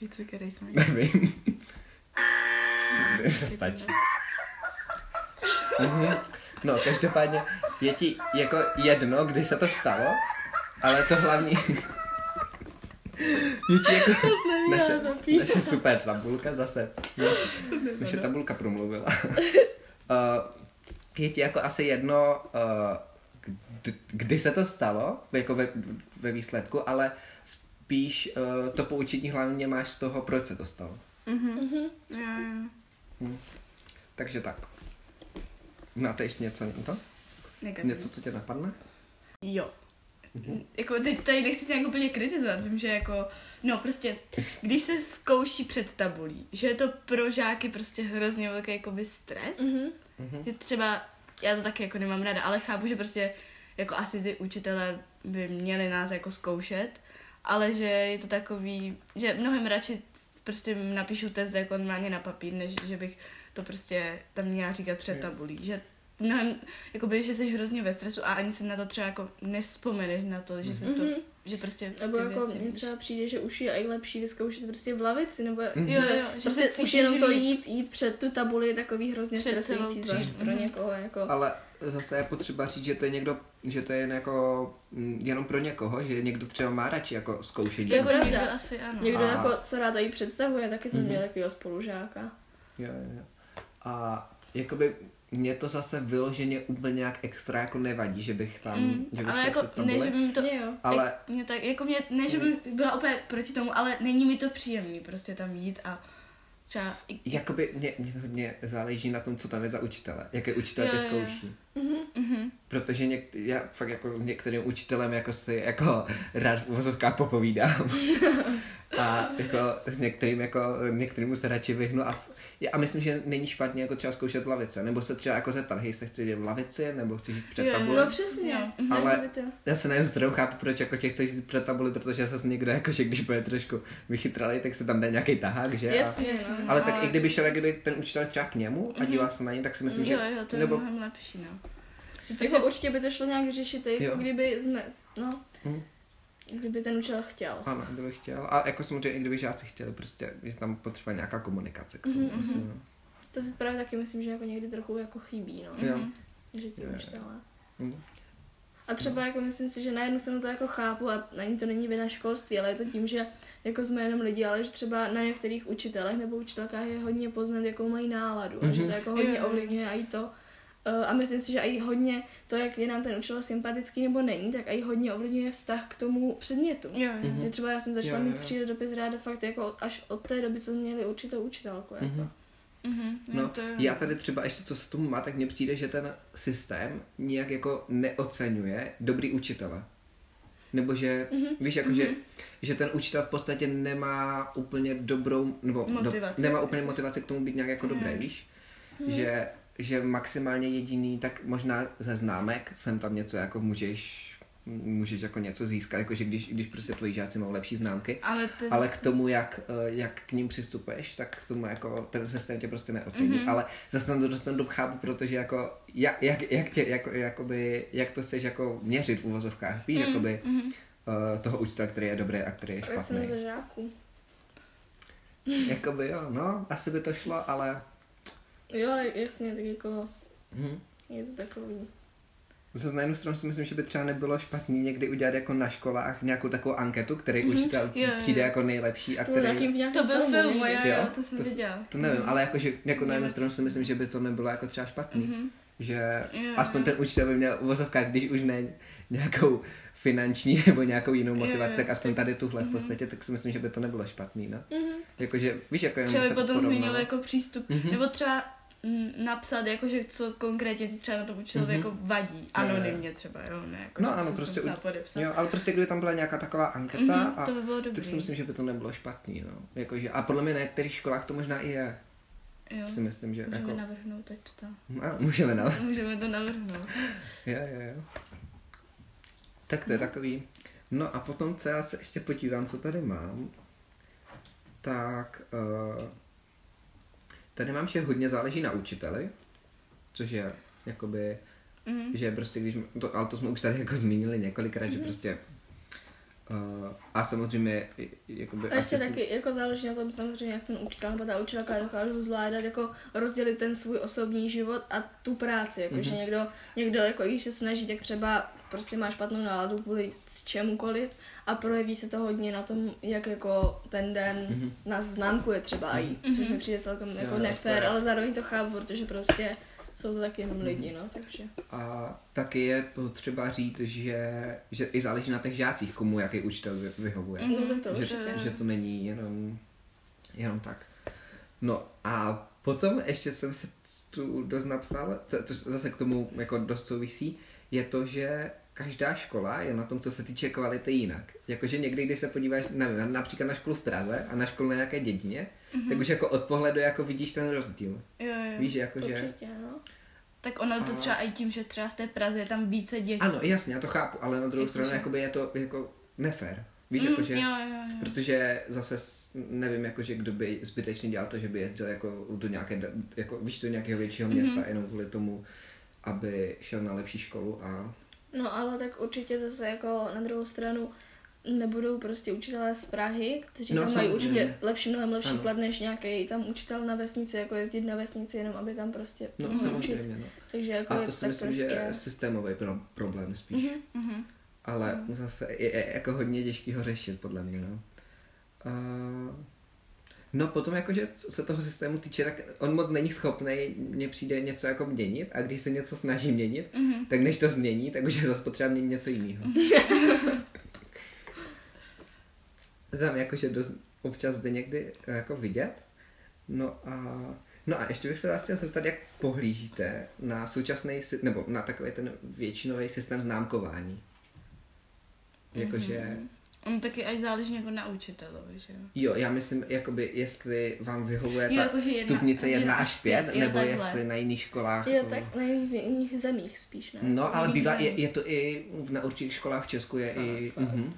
Je to který jsme. nevím. Ne, se stačí. Mhm. No, každopádně je ti jako jedno, kdy se to stalo, ale to hlavní... je ti jako naše, naše super tabulka zase. No, naše tabulka promluvila. uh, je ti jako asi jedno, uh, kdy, kdy se to stalo, jako ve, ve výsledku, ale spíš uh, to poučení hlavně máš z toho, proč se to stalo. Mhm. Mhm. Jo, jo. Takže tak. Máte ještě něco? No? Negativní. Něco, co tě napadne? Jo. Mhm. Jako teď tady nechci tě nějak úplně kritizovat, vím, že jako, no prostě, když se zkouší před tabulí, že je to pro žáky prostě hrozně velký jakoby stres, Mhm. Mhm. že třeba, já to taky jako nemám ráda, ale chápu, že prostě jako asi ty učitelé by měli nás jako zkoušet, ale že je to takový, že mnohem radši prostě napíšu test jako normálně na papír, než že bych to prostě tam měla říkat před tabulí, že mnohem, jakoby, že jsi hrozně ve stresu a ani se na to třeba jako nevzpomeneš na to, že se to, Mhm. že prostě Nebo ty jako mně třeba přijde, že už je i lepší vyzkoušet prostě v lavici, nebo Mhm. Jo, jo, že prostě už jenom to jít, jít před tu tabuli je takový hrozně Před stresující, zvlášť třídu. pro Mhm. někoho, jako. Ale zase je potřeba říct, že to je někdo, že to je jen jako mm, jenom pro někoho, že někdo třeba má radši jako zkoušení. Jako někdo asi ano. Někdo A- jako, co rád tady představuje, taky jsem Mhm. měl takového spolužáka. Jo, jo, jo. A jakoby mě to zase vyloženě úplně nějak extra jako nevadí, že bych tam, Mm, že bych ale jako, před ne, že by mi to. Jo. ale Jak, mě tak, jako mě, ne, že bych byla úplně proti tomu, ale není mi to příjemný prostě tam jít a třeba... jakoby mě, mě to hodně záleží na tom, co tam je za učitele, jaký učitel Jo, tě jo, jo. zkouší. Mhm. Mhm. Protože něk, já fakt jako s některým učitelem jako si jako rád v uvozovkách popovídám. a jako některým jako některým se radši vyhnu a, v- a myslím, že není špatně jako třeba zkoušet v lavici, nebo se třeba jako zeptat, hej, se chci jít v lavici, nebo chci jít před tabuli. No přesně. Ale- Já se nevím zdrou chápu, proč jako tě chceš jít před tabuli, protože zase někdo jako, že když bude trošku vychytralý, tak se tam dá nějaký tahák, že? Jasně, Jasně. no. ale tak i kdyby šel kdyby ten učitel třeba k němu a Mhm. díval se na něj, tak si myslím, že... Jo, jo, to je nebo, mnohem lepší, no. Jako určitě by to šlo nějak vyřešit, jako Jo. kdyby jsme, no, Mhm. Kdyby ten učitel chtěl. Ano, kdyby chtěl. A jako samozřejmě, i kdyby žáci chtěli, prostě je tam potřeba nějaká komunikace k tomu. Mhm, asi, mhm. no. To si právě taky myslím, že jako někdy trochu jako chybí, no. Jo. Mhm. Že ti učitelé. Mhm. A třeba jako myslím si, že na jednu stranu to jako chápu a ani to není vina školství, ale je to tím, že jako jsme jenom lidi, ale že třeba na některých učitelech nebo učitelkách je hodně poznat, jakou mají náladu a že to Mhm. jako hodně ovlivňuje i to. Eh, A myslím si, že i hodně to, jak je nám ten učitel sympatický nebo není, tak i hodně ovlivňuje vztah k tomu předmětu. Jo, jo. Mhm. Že třeba já jsem začala Jo, jo, mít přírodopis ráda fakt jako až od té doby, co jsme měli určitou učitelku. Jako. Mhm. Mhm. No, to je... já tady třeba ještě, co se tomu má, tak mně přijde, že ten systém nijak jako neocenuje dobrý učitele. Nebo že, Mhm. víš, jako že, že ten učitel v podstatě nemá úplně dobrou, nebo Motivaci. nemá úplně motivaci k tomu být nějak jako Jo. dobrý, víš? Mhm. Že, že maximálně jediný, tak možná ze známek sem tam něco jako můžeš můžeš jako něco získat, jakože když, když prostě tvoji žáci mají lepší známky, Ale, to ale zase- k tomu, jak, eh, jak k ním přistupuješ, tak k tomu jako ten systém tě prostě neocení. Mhm. Mm-hmm. Ale zase tam to dost dob chápu, protože jako jak, jak, jak, tě, jako, jakoby, jak to chceš jako měřit v uvozovkách, víš, Mhm, jakoby uh, toho učitele, který je dobrý a který je Recenze špatný. žáků. jakoby jo, no, asi by to šlo, ale Jo, ale jasně, tak jako hm. je to takový. Zase na jednu stranu si myslím, že by třeba nebylo špatný někdy udělat jako na školách nějakou takovou anketu, který Mhm. učitel Jo, jo. přijde jako nejlepší a No, který... nějakým v nějakém To byl filmu, film, jo, jo, Jo, to jsem to viděla. To nevím, ale jakože jako na jednu stranu si myslím, že by to nebylo jako třeba špatný. Mhm. Že Jo, aspoň jo. ten učitel by měl uvozovkách, když už ne nějakou finanční nebo nějakou jinou motivaci, tak aspoň tady tuhle v mhm. podstatě, tak si myslím, že by to nebylo špatný, no. Mhm. Jakože, víš, jako jenom Třeba by se potom změnil jako přístup. Mhm. Nebo třeba mm, napsat, jakože co konkrétně ti třeba na tom učitelovi Mhm. jako vadí. Anonymně třeba, jo, ne jako, No ano, prostě u-. Jo, ale prostě kdyby tam byla nějaká taková anketa Mhm, a to by bylo dobrý. tak si myslím, že by to nebylo špatný, no. Jakože, a podle mě na některých školách to možná i je. jo. Si myslím, že Můžeme jako... navrhnout teď to. Ano, můžeme, no. Můžeme to navrhnout. Jo, jo, jo. Tak to je takový. No a potom, co já se ještě podívám, co tady mám, tak uh, tady mám, že hodně záleží na učiteli, což je jakoby, Mhm. že prostě když, to, ale to jsme už tady jako zmínili několikrát, že prostě uh, a samozřejmě jakoby A ještě taky jako záleží na tom samozřejmě, jak ten učitel nebo ta učitelka dokážou zvládat jako rozdělit ten svůj osobní život a tu práci. Jako, že Mhm. někdo, někdo jako když se snaží, tak třeba prostě má špatnou náladu kvůli čemukoliv a projeví se to hodně na tom, jak jako ten den Mhm. nás známkuje třeba i, Mhm. což mi přijde celkem jako Jo, to nefér, je- ale zároveň to chápu, protože prostě jsou to taky jenom lidi, no, takže. A taky je potřeba říct, že, že i záleží na těch žácích, komu jaký učitel vy- vyhovuje. Mhm. No tak to že, určitě. že to není jenom, jenom tak. No a potom ještě jsem se tu dost napsal, co, což zase k tomu jako dost souvisí, je to, že každá škola je na tom, co se týče kvality jinak. Jakože někdy, když se podíváš, nevím, například na školu v Praze a na školu na nějaké dědině, mm-hmm. tak už jako od pohledu jako vidíš ten rozdíl. Jo, jo. Víš, jakože... Určitě, no. Tak ono to A- třeba i tím, že třeba v té Praze je tam více dětí. Ano, jasně, já to chápu, ale na druhou stranu jakoby je to jako nefér. Víš, Mm, jakože... Jo, jo, jo. Protože zase nevím, jakože kdo by zbytečně dělal to, že by jezdil jako do nějaké, jako, víš, do nějakého většího Mhm. města, mm-hmm. jenom kvůli tomu, aby šel na lepší školu a No ale tak určitě zase jako na druhou stranu nebudou prostě učitelé z Prahy, kteří No, tam mají určitě lepší, mnohem lepší Ano. plat než nějaký tam učitel na vesnici, jako jezdit na vesnici jenom, aby tam prostě no učit. samozřejmě, no. Takže jako A je to si tak myslím, prostě... že je systémový pro, problém spíš. Mhm. Mhm. Ale zase je, je jako hodně těžký ho řešit, podle mě, no. A... No potom jakože se toho systému týče, tak on moc není schopný, mně přijde něco jako měnit a když se něco snaží měnit, Mhm. tak než to změní, tak už je zase potřeba měnit něco jiného. Tam jakože dost, občas jde někdy eh, jako vidět. No a, no a ještě bych se vás chtěl zeptat, jak pohlížíte na současný, nebo na takový ten většinový systém známkování. Jakože, Mhm. Ono taky aj záleží jako na učitelovi, že jo. jo, já myslím, jakoby, jestli vám vyhovuje Jo, ta jedna- stupnice 1 jedna až 5, jo, nebo takhle. jestli na jiných školách. Jo, jako- tak na jiných, v jiných zemích spíš, ne? No, ale jiných bývá, je, je to i v- na určitých školách v Česku je i, Fakt, fakt. mhm,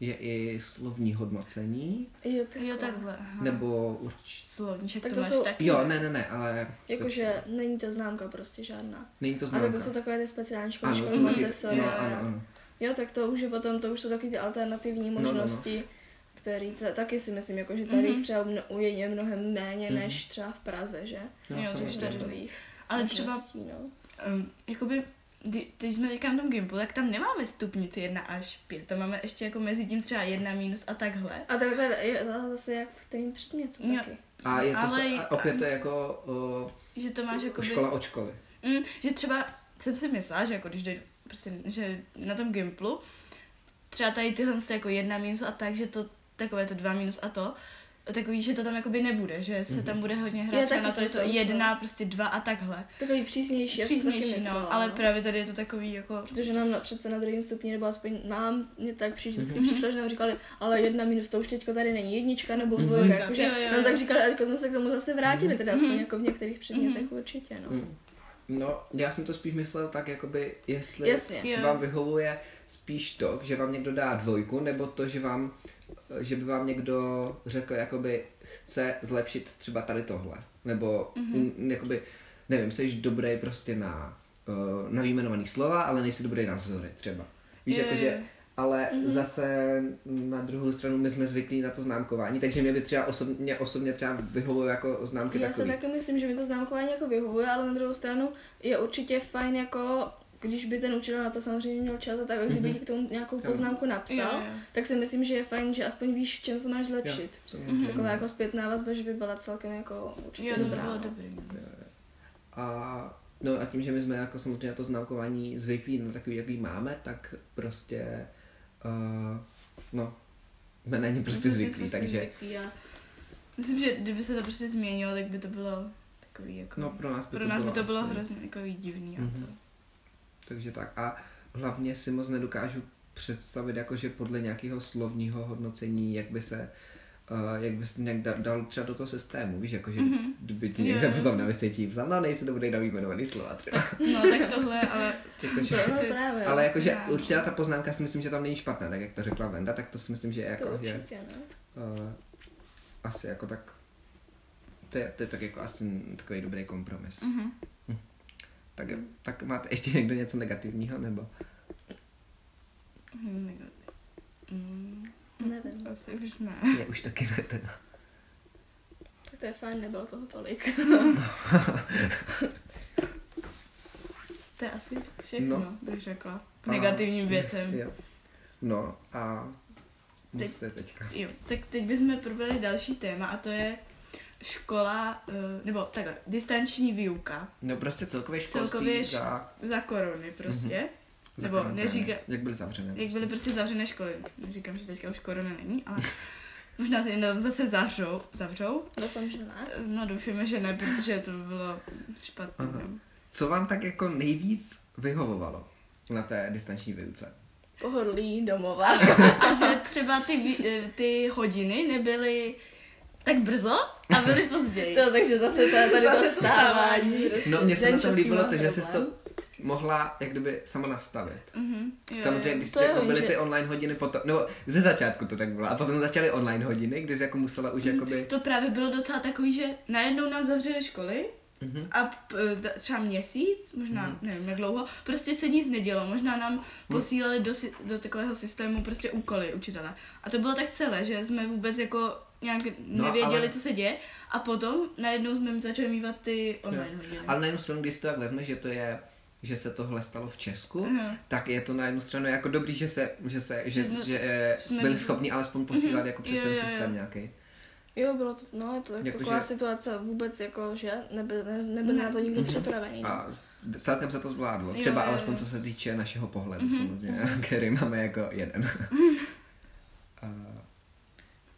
je i slovní hodnocení, Jo, takhle. Jo, takhle. Aha. nebo urč... Slovníček Tak to, to máš jsou- taky. Jo, ne, ne, ne, ale Jakože není to známka prostě žádná. není to A známka. tak to jsou takové ty speciální školy, ano, školy Montessori. no, jo, ano, ano. Jo, tak to už je potom, to už jsou taky ty alternativní No, no, no. možnosti, které ta- taky si myslím, jako, že tady Mhm. jich třeba mno- je mnohem méně Mhm. než třeba v Praze, že? No, Jo, samozřejmě. tady Takových Ale třeba, no. um, jakoby, kdy- teď jsme teďka na tom Gimplu, tak tam nemáme stupnici 1 až 5, tam máme ještě jako mezi tím třeba 1 minus a takhle. A tak to je to zase jak v kterým předmětu Jo. taky. A je to Ale se, a opět to je jako o, Že to máš jakoby... škola od školy. Mm, že třeba jsem si myslela, že jako když dojdu, prostě, že na tom Gimplu, třeba tady tyhle ty jako jedna minus a tak, že to takové to dva minus a to, takový, že to tam jakoby nebude, že se tam bude hodně hrát Já třeba na to, je to jedna, prostě dva a takhle. Takový přísnější, já jsem si taky Přísnější, myslela, no, ale právě tady je to takový jako... Protože nám na, přece na druhém stupni, nebo aspoň nám, mě tak přišlo, vždycky Mhm. přišlo, že nám říkali, ale jedna minus, to už teďko tady není jednička nebo Mhm. dvojka, Jo, jakože nám tak říkali, a jsme se k tomu zase vrátili, teda aspoň Mhm. jako v některých předmětech určitě, no. Mm. No, já jsem to spíš myslel tak, jakoby, jestli Jasně. Vám vyhovuje spíš to, že vám někdo dá dvojku, nebo to, že vám, že by vám někdo řekl, jakoby, chce zlepšit třeba tady tohle. Nebo, Mhm. mm, jakoby, nevím, jsi dobrý prostě na, uh, na výjmenovaný slova, ale nejsi dobrý na vzory třeba. Víš, Jo, jakože, jo. Ale Mhm. zase na druhou stranu my jsme zvyklí na to známkování, takže mě by třeba osobně, osobně třeba vyhovuje jako známky Já si takový. taky myslím, že mi to známkování jako vyhovuje, ale na druhou stranu je určitě fajn jako když by ten učitel na to samozřejmě měl čas a tak, a kdyby Mhm. ti k tomu nějakou Jo. poznámku napsal, Jo, jo. tak si myslím, že je fajn, že aspoň víš, v čem se máš zlepšit. samozřejmě. Taková jako zpětná vazba, že by byla celkem jako určitě Jo, dobrá. bylo no. dobrý. no. A, no a tím, že my jsme jako samozřejmě na to známkování zvyklí, na takový, jaký máme, tak prostě, uh, no, jsme na ně prostě zvyklí, prostě takže zvyklí a Myslím, že kdyby se to prostě změnilo, tak by to bylo takový jako... No pro nás by pro to nás bylo by to bylo asi- hrozně jako divný a Mhm. to. Takže tak. A hlavně si moc nedokážu představit, jakože podle nějakého slovního hodnocení, jak by se Uh, jak bys to nějak dal, dal třeba do toho systému, víš, jakože Mhm. mm-hmm. kdyby ti jo. potom na vysvětí psal, no nejsi to bude dal jmenovaný slova třeba. No tak tohle, ale jakože, To no si- právě. ale jakože no. určitě ta poznámka si myslím, že tam není špatná, tak jak to řekla Venda, tak to si myslím, že je to jako, že určitě, no. uh, asi jako tak, to je, to je tak jako asi takový dobrý kompromis. mhm. Tak, jo, tak máte ještě někdo něco negativního, nebo? Hm, jako- Mm, Nevím. asi už ne. Mě už taky ne teda. Tak to je fajn, nebylo toho tolik. To je asi všechno, No. no. bych řekla. K A- negativním věcem. Jo. No a Teď- mluvte teďka. Jo, tak teď bychom probrali další téma a to je škola, eh, nebo takhle, distanční výuka No prostě celkově školství Celkově š- za, za korony prostě. Mhm. Nebo neříká- Jak byly zavřené. Jak byly prostě zavřené školy. Neříkám, že teďka už korona není, ale možná se jednou zase zavřou. zavřou. Doufám, že ne. No doufáme, že ne, protože to by bylo špatné. No. Co vám tak jako nejvíc vyhovovalo na té distanční výuce? Pohodlí domova. A že třeba ty, eh, ty hodiny nebyly tak brzo a byly později. To, takže zase to je tady to vstávání. prostě. No mně se na tom líbilo to, že jsi to mohla jak kdyby sama nastavit. Mhm, jo, Samozřejmě, když To jako byly jenže- ty online hodiny potom, nebo ze začátku to tak bylo, a potom začaly online hodiny, kdy jsi jako musela už jakoby... To právě bylo docela takový, že najednou nám zavřeli školy Mhm. a p- d- třeba měsíc, možná nevím jak dlouho, prostě se nic nedělo. Možná nám posílali do, si- do takového systému prostě úkoly učitele. A to bylo tak celé, že jsme vůbec jako nějak No, nevěděli, ale- co se děje. A potom najednou jsme začali mývat ty online hodiny. Ale na jednu stranu, když si to tak vezme, že to je že se tohle stalo v Česku, Aha. tak je to na jednu stranu jako dobrý, že se, že se, že, Že že, eh, jsme byli schopni alespoň posílat Mhm. jako přes ten systém nějaký. Jo, bylo to, no, je to Jako, taková že- situace vůbec jako, že nebyl, ne, nebyl Ne. na to nikdo Mhm. připravený. no. A celkem se to zvládlo. Jo, Třeba jo, jo. alespoň co se týče našeho pohledu, Mhm. samozřejmě, který máme jako jeden. A,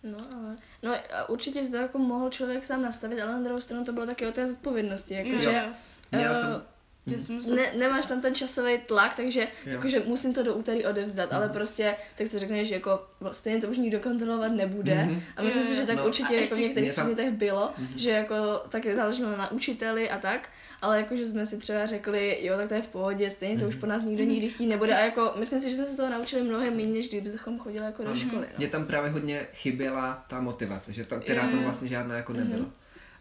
No, ale, no a určitě to jako mohl člověk sám nastavit, ale na druhou stranu to bylo taky o té zodpovědnosti, Jo, jakože jo. Měla eh, to- Jsem se... ne, nemáš tam ten časový tlak, takže Jo. jakože musím to do úterý odevzdat, ale prostě tak si řekneš, že jako stejně to už nikdo kontrolovat nebude. Mhm. A myslím si, že tak No. určitě jako v některých mě tam- předmětech bylo, že jako taky záleželo na učiteli a tak, ale jakože jsme si třeba řekli, jo, tak to je v pohodě, stejně to už po nás nikdo nikdy chtít nebude a jako myslím si, že jsme se toho naučili mnohem méně, než kdybychom chodili jako do školy. No. Mně tam právě hodně chyběla ta motivace, že to, která tam vlastně žádná jako nebyla.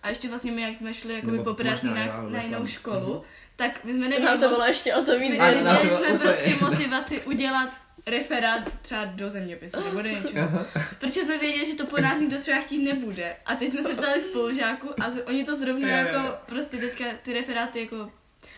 A ještě vlastně my, jak jsme šli jako poprvé možná na, na jinou školu, Mhm. Tak my jsme neměli Nám to bylo ještě o to víc. my neměli jsme úplně- prostě motivaci udělat referát třeba do zeměpisu nebo do něčeho. Protože jsme věděli, že to po nás nikdo třeba chtít nebude. A teď jsme se ptali spolužáků a z- oni to zrovna jako prostě teďka ty referáty jako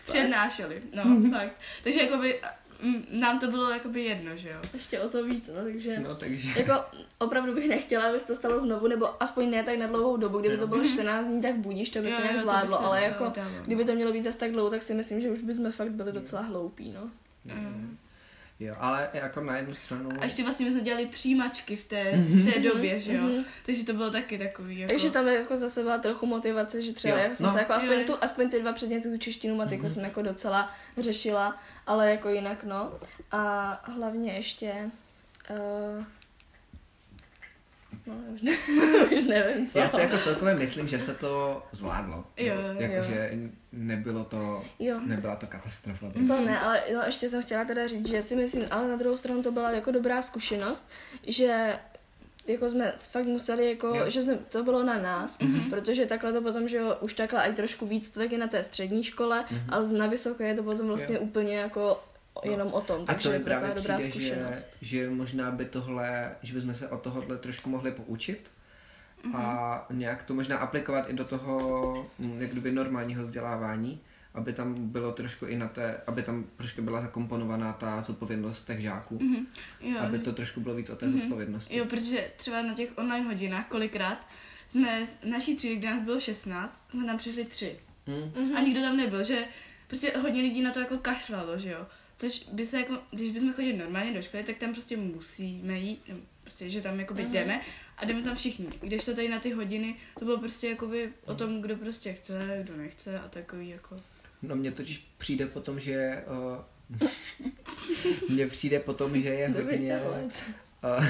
přednášeli. No, fakt. Takže jakoby mm, nám to bylo jakoby jedno, že jo. Ještě o to víc, no, takže... No takže... Jako opravdu bych nechtěla, aby se to stalo znovu, nebo aspoň ne tak na dlouhou dobu. Kdyby to bylo 14 dní, tak budíš, to by Jo, se jo, nějak by zvládlo, se ale jako dalo. kdyby to mělo být zase tak dlouho, tak si myslím, že už bychom fakt byli docela hloupí, no. Mm. Jo, ale jako na jednu stranu... A ještě vlastně my jsme dělali přijímačky v té, v té době, že jo. Mhm. Takže to bylo taky takový jako... Takže tam jako zase byla trochu motivace, že třeba Jo, já jsem no. se jako aspoň, jo. tu, aspoň ty dva předměty, tu češtinu, matiku jsem jako docela řešila, ale jako jinak no. A hlavně ještě... Uh, no, už, ne, už nevím co. Já si jako celkově myslím, že se to zvládlo. Jo, No, jo. Jakože nebylo to, Jo. nebyla to katastrofa. To ne, ale no, ještě jsem chtěla teda říct, že si myslím, ale na druhou stranu to byla jako dobrá zkušenost, že jako jsme fakt museli, jako, Jo. že jsme, to bylo na nás, mm-hmm. protože takhle to potom, že jo, už takhle i trošku víc, to taky na té střední škole, mm-hmm. ale na vysoké je to potom vlastně Jo. úplně jako jenom o tom, A takže to je mi to taková právě dobrá přijde, že, zkušenost. že možná by tohle, že bychom se od tohohle trošku mohli poučit a nějak to možná aplikovat i do toho mm, jak kdyby normálního vzdělávání, aby tam bylo trošku i na té, aby tam trošku byla zakomponovaná ta zodpovědnost těch žáků, Mhm. Jo. aby to trošku bylo víc o té Mhm. zodpovědnosti. Jo, protože třeba na těch online hodinách kolikrát jsme z naší třídy, kde nás bylo 16, jsme tam přišli tři. Hm? Mhm. A nikdo tam nebyl, že prostě hodně lidí na to jako kašlalo, že jo. Což by se jako, když bychom chodili normálně do školy, tak tam prostě musíme jít, nebo prostě, že tam jakoby Mhm. jdeme a jdeme tam všichni. Když to tady na ty hodiny, to bylo prostě jakoby o tom, kdo prostě chce, kdo nechce a takový jako... No mně totiž přijde potom, že... Uh, mně přijde potom, že je hodně uh,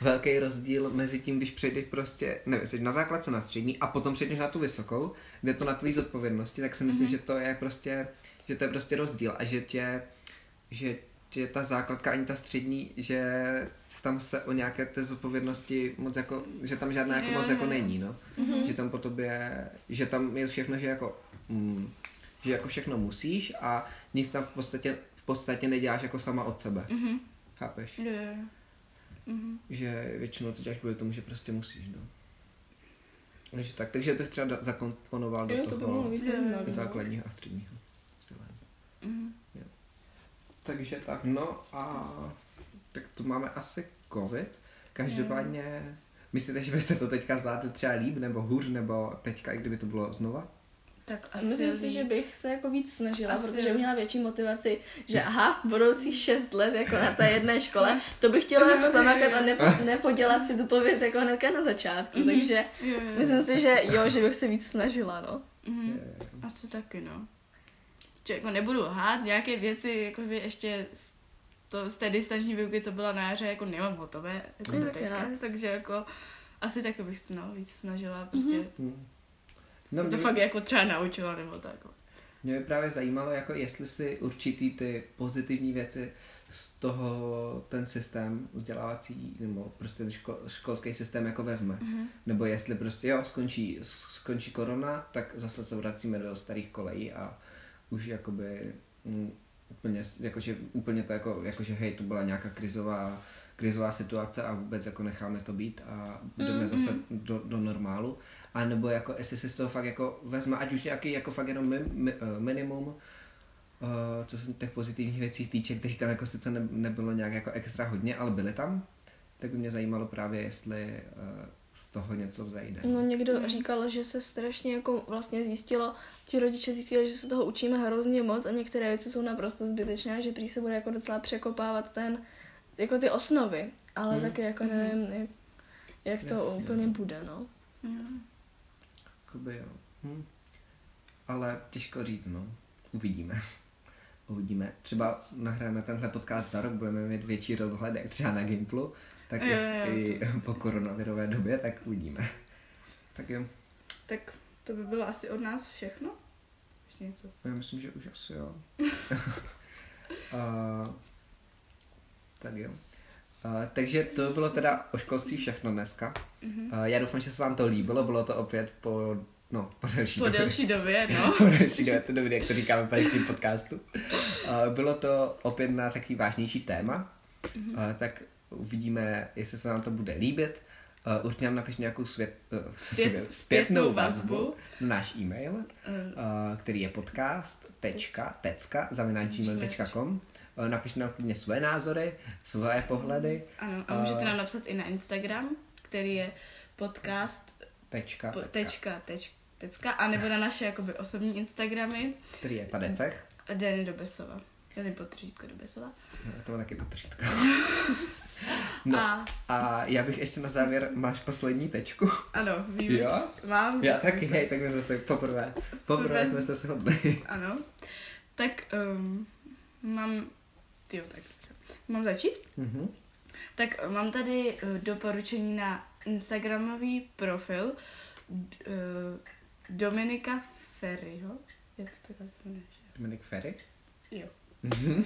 velký rozdíl mezi tím, když přejdeš prostě, nevím, jsi na základce na střední a potom přejdeš na tu vysokou, kde to na tvý zodpovědnosti, tak si myslím, Mhm. že to je prostě, že to je prostě rozdíl a že tě, že tě ta základka ani ta střední, že tam se o nějaké té zodpovědnosti moc jako, že tam žádná jako moc jako není, no. Mhm. Že tam po tobě, že tam je všechno, že jako, mm, že jako všechno musíš a nic tam v podstatě, v podstatě neděláš jako sama od sebe. Mhm. Chápeš? Jo, jo, jo. Mhm. Že většinou to děláš kvůli tomu, že prostě musíš, no. Takže tak, takže bych třeba da- zakomponoval do Jo, to by toho jo. zajímavé. základního a středního vzdělání. Mhm. Takže tak, no a tak tu máme asi covid. Každopádně, myslíte, že byste to teďka zvládli třeba líp, nebo hůř, nebo teďka, i kdyby to bylo znova? Tak asi Myslím si, že bych se jako víc snažila, Asi protože jo. měla větší motivaci, že aha, budoucích šest let jako na té jedné škole, to bych chtěla jako zamakat a nepo, nepodělat si tu pověd jako hnedka na začátku, takže jo, jo. myslím si, že jo, že bych se víc snažila, no. Mhm. Asi taky, no. Že jako nebudu lhát, nějaké věci, jako by ještě z, to, z té distanční výuky, co byla na jaře, jako nemám hotové, jako do taky teďka, takže jako asi taky bych se no, víc snažila, prostě mm-hmm. Hmm. no, No, to mě, fakt jako třeba naučila, nebo tak. no. mě by právě zajímalo, jako jestli si určitý ty pozitivní věci z toho ten systém vzdělávací, nebo prostě ten ško, školský systém jako vezme. Mhm. Nebo jestli prostě, jo, skončí, skončí korona, tak zase se vracíme do starých kolejí a už jakoby mm, úplně, jakože, úplně to jako, jakože hej, to byla nějaká krizová, krizová situace a vůbec jako necháme to být a jdeme Mhm. zase do, do normálu. A nebo jako, jestli si z toho fakt jako vezme, ať už nějaký jako fakt jenom mi, mi, eh, minimum, eh, co se těch pozitivních věcí týče, kterých tam jako sice ne, nebylo nějak jako extra hodně, ale byly tam, tak by mě zajímalo právě, jestli eh, z toho něco vzejde. No někdo říkal, že se strašně jako vlastně zjistilo, ti rodiče zjistili, že se toho učíme hrozně moc a některé věci jsou naprosto zbytečné, že prý se bude jako docela překopávat ten, jako ty osnovy, ale Hmm. taky jako nevím, jak, jak to Jasně. úplně bude, no. Jakoby jo. Hm. Ale těžko říct, no. Uvidíme. Uvidíme. Třeba nahráme tenhle podcast za rok, budeme mít větší rozhled, jak třeba na Gimplu, tak Jo, i, jo, i po koronavirové době, tak uvidíme. Tak jo, Tak to by bylo asi od nás všechno. Ještě něco. já myslím, že už asi jo. A, tak jo. A, takže to bylo teda o školství všechno dneska. Mhm. A, já doufám, že se vám to líbilo, bylo to opět po, no, po delší Po době. delší době, no. po delší době, to dobrý, jak to říkáme tady v tom podcastu. A, bylo to opět na takový vážnější téma, Mhm. a, tak uvidíme, jestli se nám to bude líbit. Uh, určitě nám napiš nějakou svět, uh, Zpět- zpětnou vazbu vazbu. na náš e-mail, uh, Eh, který je podcast.tecka zavináč.gmail.com uh, Napište nám klidně své názory, své pohledy. Ano, a můžete nám napsat i na Instagram, který je podcast Tečka, po, tečka, teč, tecka, a nebo na naše jakoby osobní Instagramy který je Tadecech. Deny Dobesova. Deny potržítko Dobesova. No, to taky potržítko. No A a já bych ještě na závěr, máš poslední tečku? ano, vím, Jo? mám. Já tak taky, se- hej, tak my jsme se poprvé, poprvé Poprvé jsme se shodli. Ano. Tak um, mám, jo, tak mám začít? Mhm. Tak eh, mám tady uh, doporučení na Instagramový profil uh, Dominika Ferryho. Jak to takhle se jmenuje? Dominik Ferry? Jo. Mhm.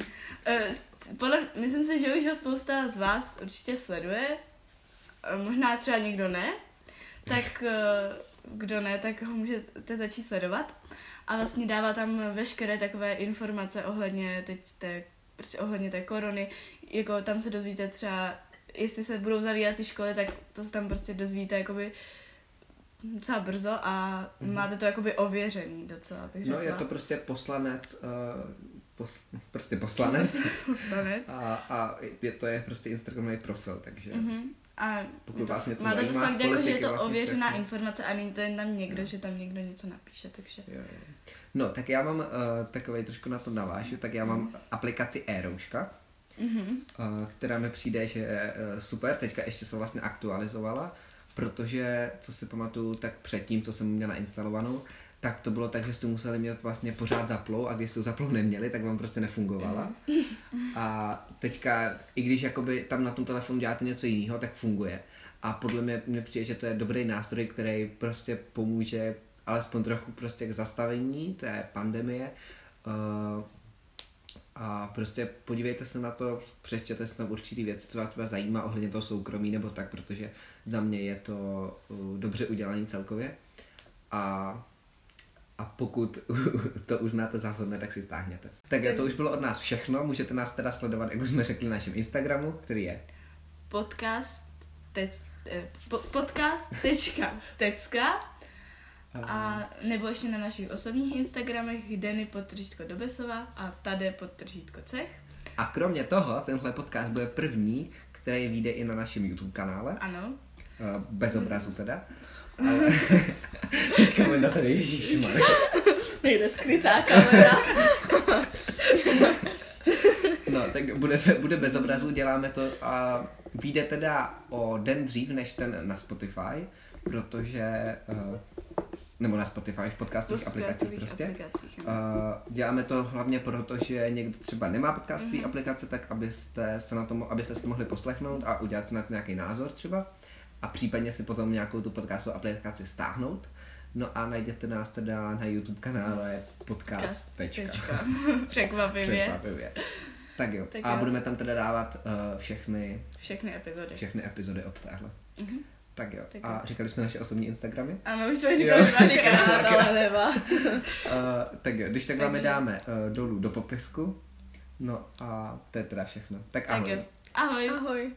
Uh, podle, myslím si, že už ho spousta z vás určitě sleduje. Uh, možná třeba někdo ne. Tak uh, kdo ne, tak ho můžete začít sledovat. A vlastně dává tam veškeré takové informace ohledně teď té, prostě ohledně té korony. Jako tam se dozvíte třeba, jestli se budou zavírat ty školy, tak to se tam prostě dozvíte jakoby docela brzo a Mhm. máte to jakoby ověřený docela, bych No je řekla. to prostě poslanec, uh, pos, prostě poslanec Poslanec. a, a je, to je prostě Instagramový profil, takže Mhm. A Pokud to, vás něco máte to zajímá fakt jako, že je to vlastně ověřená všechno. informace a není to jen tam někdo, že tam někdo něco napíše, takže... Jo, jo. No, tak já mám uh, takový trošku na to navážu, tak já mám aplikaci e-rouška, Mhm. uh, která mi přijde, že je uh, super, teďka ještě se vlastně aktualizovala, protože, co si pamatuju, tak předtím, co jsem měl nainstalovanou, tak to bylo tak, že jste museli mít vlastně pořád zaplou a když jste zaplou neměli, tak vám prostě nefungovala. A teďka, i když jakoby tam na tom telefonu děláte něco jiného, tak funguje. A podle mě, mě přijde, že to je dobrý nástroj, který prostě pomůže alespoň trochu prostě k zastavení té pandemie. Uh, a prostě podívejte se na to, přečtěte si tam určitý věci, co vás třeba zajímá ohledně toho soukromí nebo tak, protože za mě je to uh, dobře udělaný celkově. A a pokud to uznáte za vhodné, tak si stáhněte. Tak to už bylo od nás všechno. Můžete nás teda sledovat, jak už jsme řekli, na našem Instagramu, který je Podcast, tec, eh, po, podcast tečka tecka a nebo ještě na našich osobních Instagramech Deny podtržítko Dobesova a Tade podtržítko Cech. A kromě toho, tenhle podcast bude první, který vyjde i na našem YouTube kanále, Ano. eh, bez obrazu teda. Ale teďka mám na tady Ježíšmar. Někde skrytá kamera. No, tak bude, se- bude bez obrazu, děláme to a vyjde teda o den dřív než ten na Spotify, protože, eh, nebo na Spotify, v podcastových aplikacích Podcastových prostě. aplikacích, no. Uh, děláme to hlavně proto, že někdo třeba nemá podcastové Mhm. aplikace, tak abyste se na to, mo- abyste si to mohli poslechnout a udělat si na to nějaký názor třeba a případně si potom nějakou tu podcastovou aplikaci stáhnout. No a najděte nás teda na YouTube kanále podcast. Tečka. Překvapivě. Překvapivě. Tak jo. Tak a jo. budeme tam teda dávat uh, všechny, Všechny epizody. všechny epizody od téhle. Mhm. Tak jo. Tak a jo. říkali jsme naše osobní Instagramy? Ano, už jsme říkali dvakrát. Krát, ale nemá. Uh, tak jo, když tak vám Takže- dáme uh, dolů do popisku. No a to je teda všechno. Tak Tak ahoj. jo. Ahoj. Ahoj.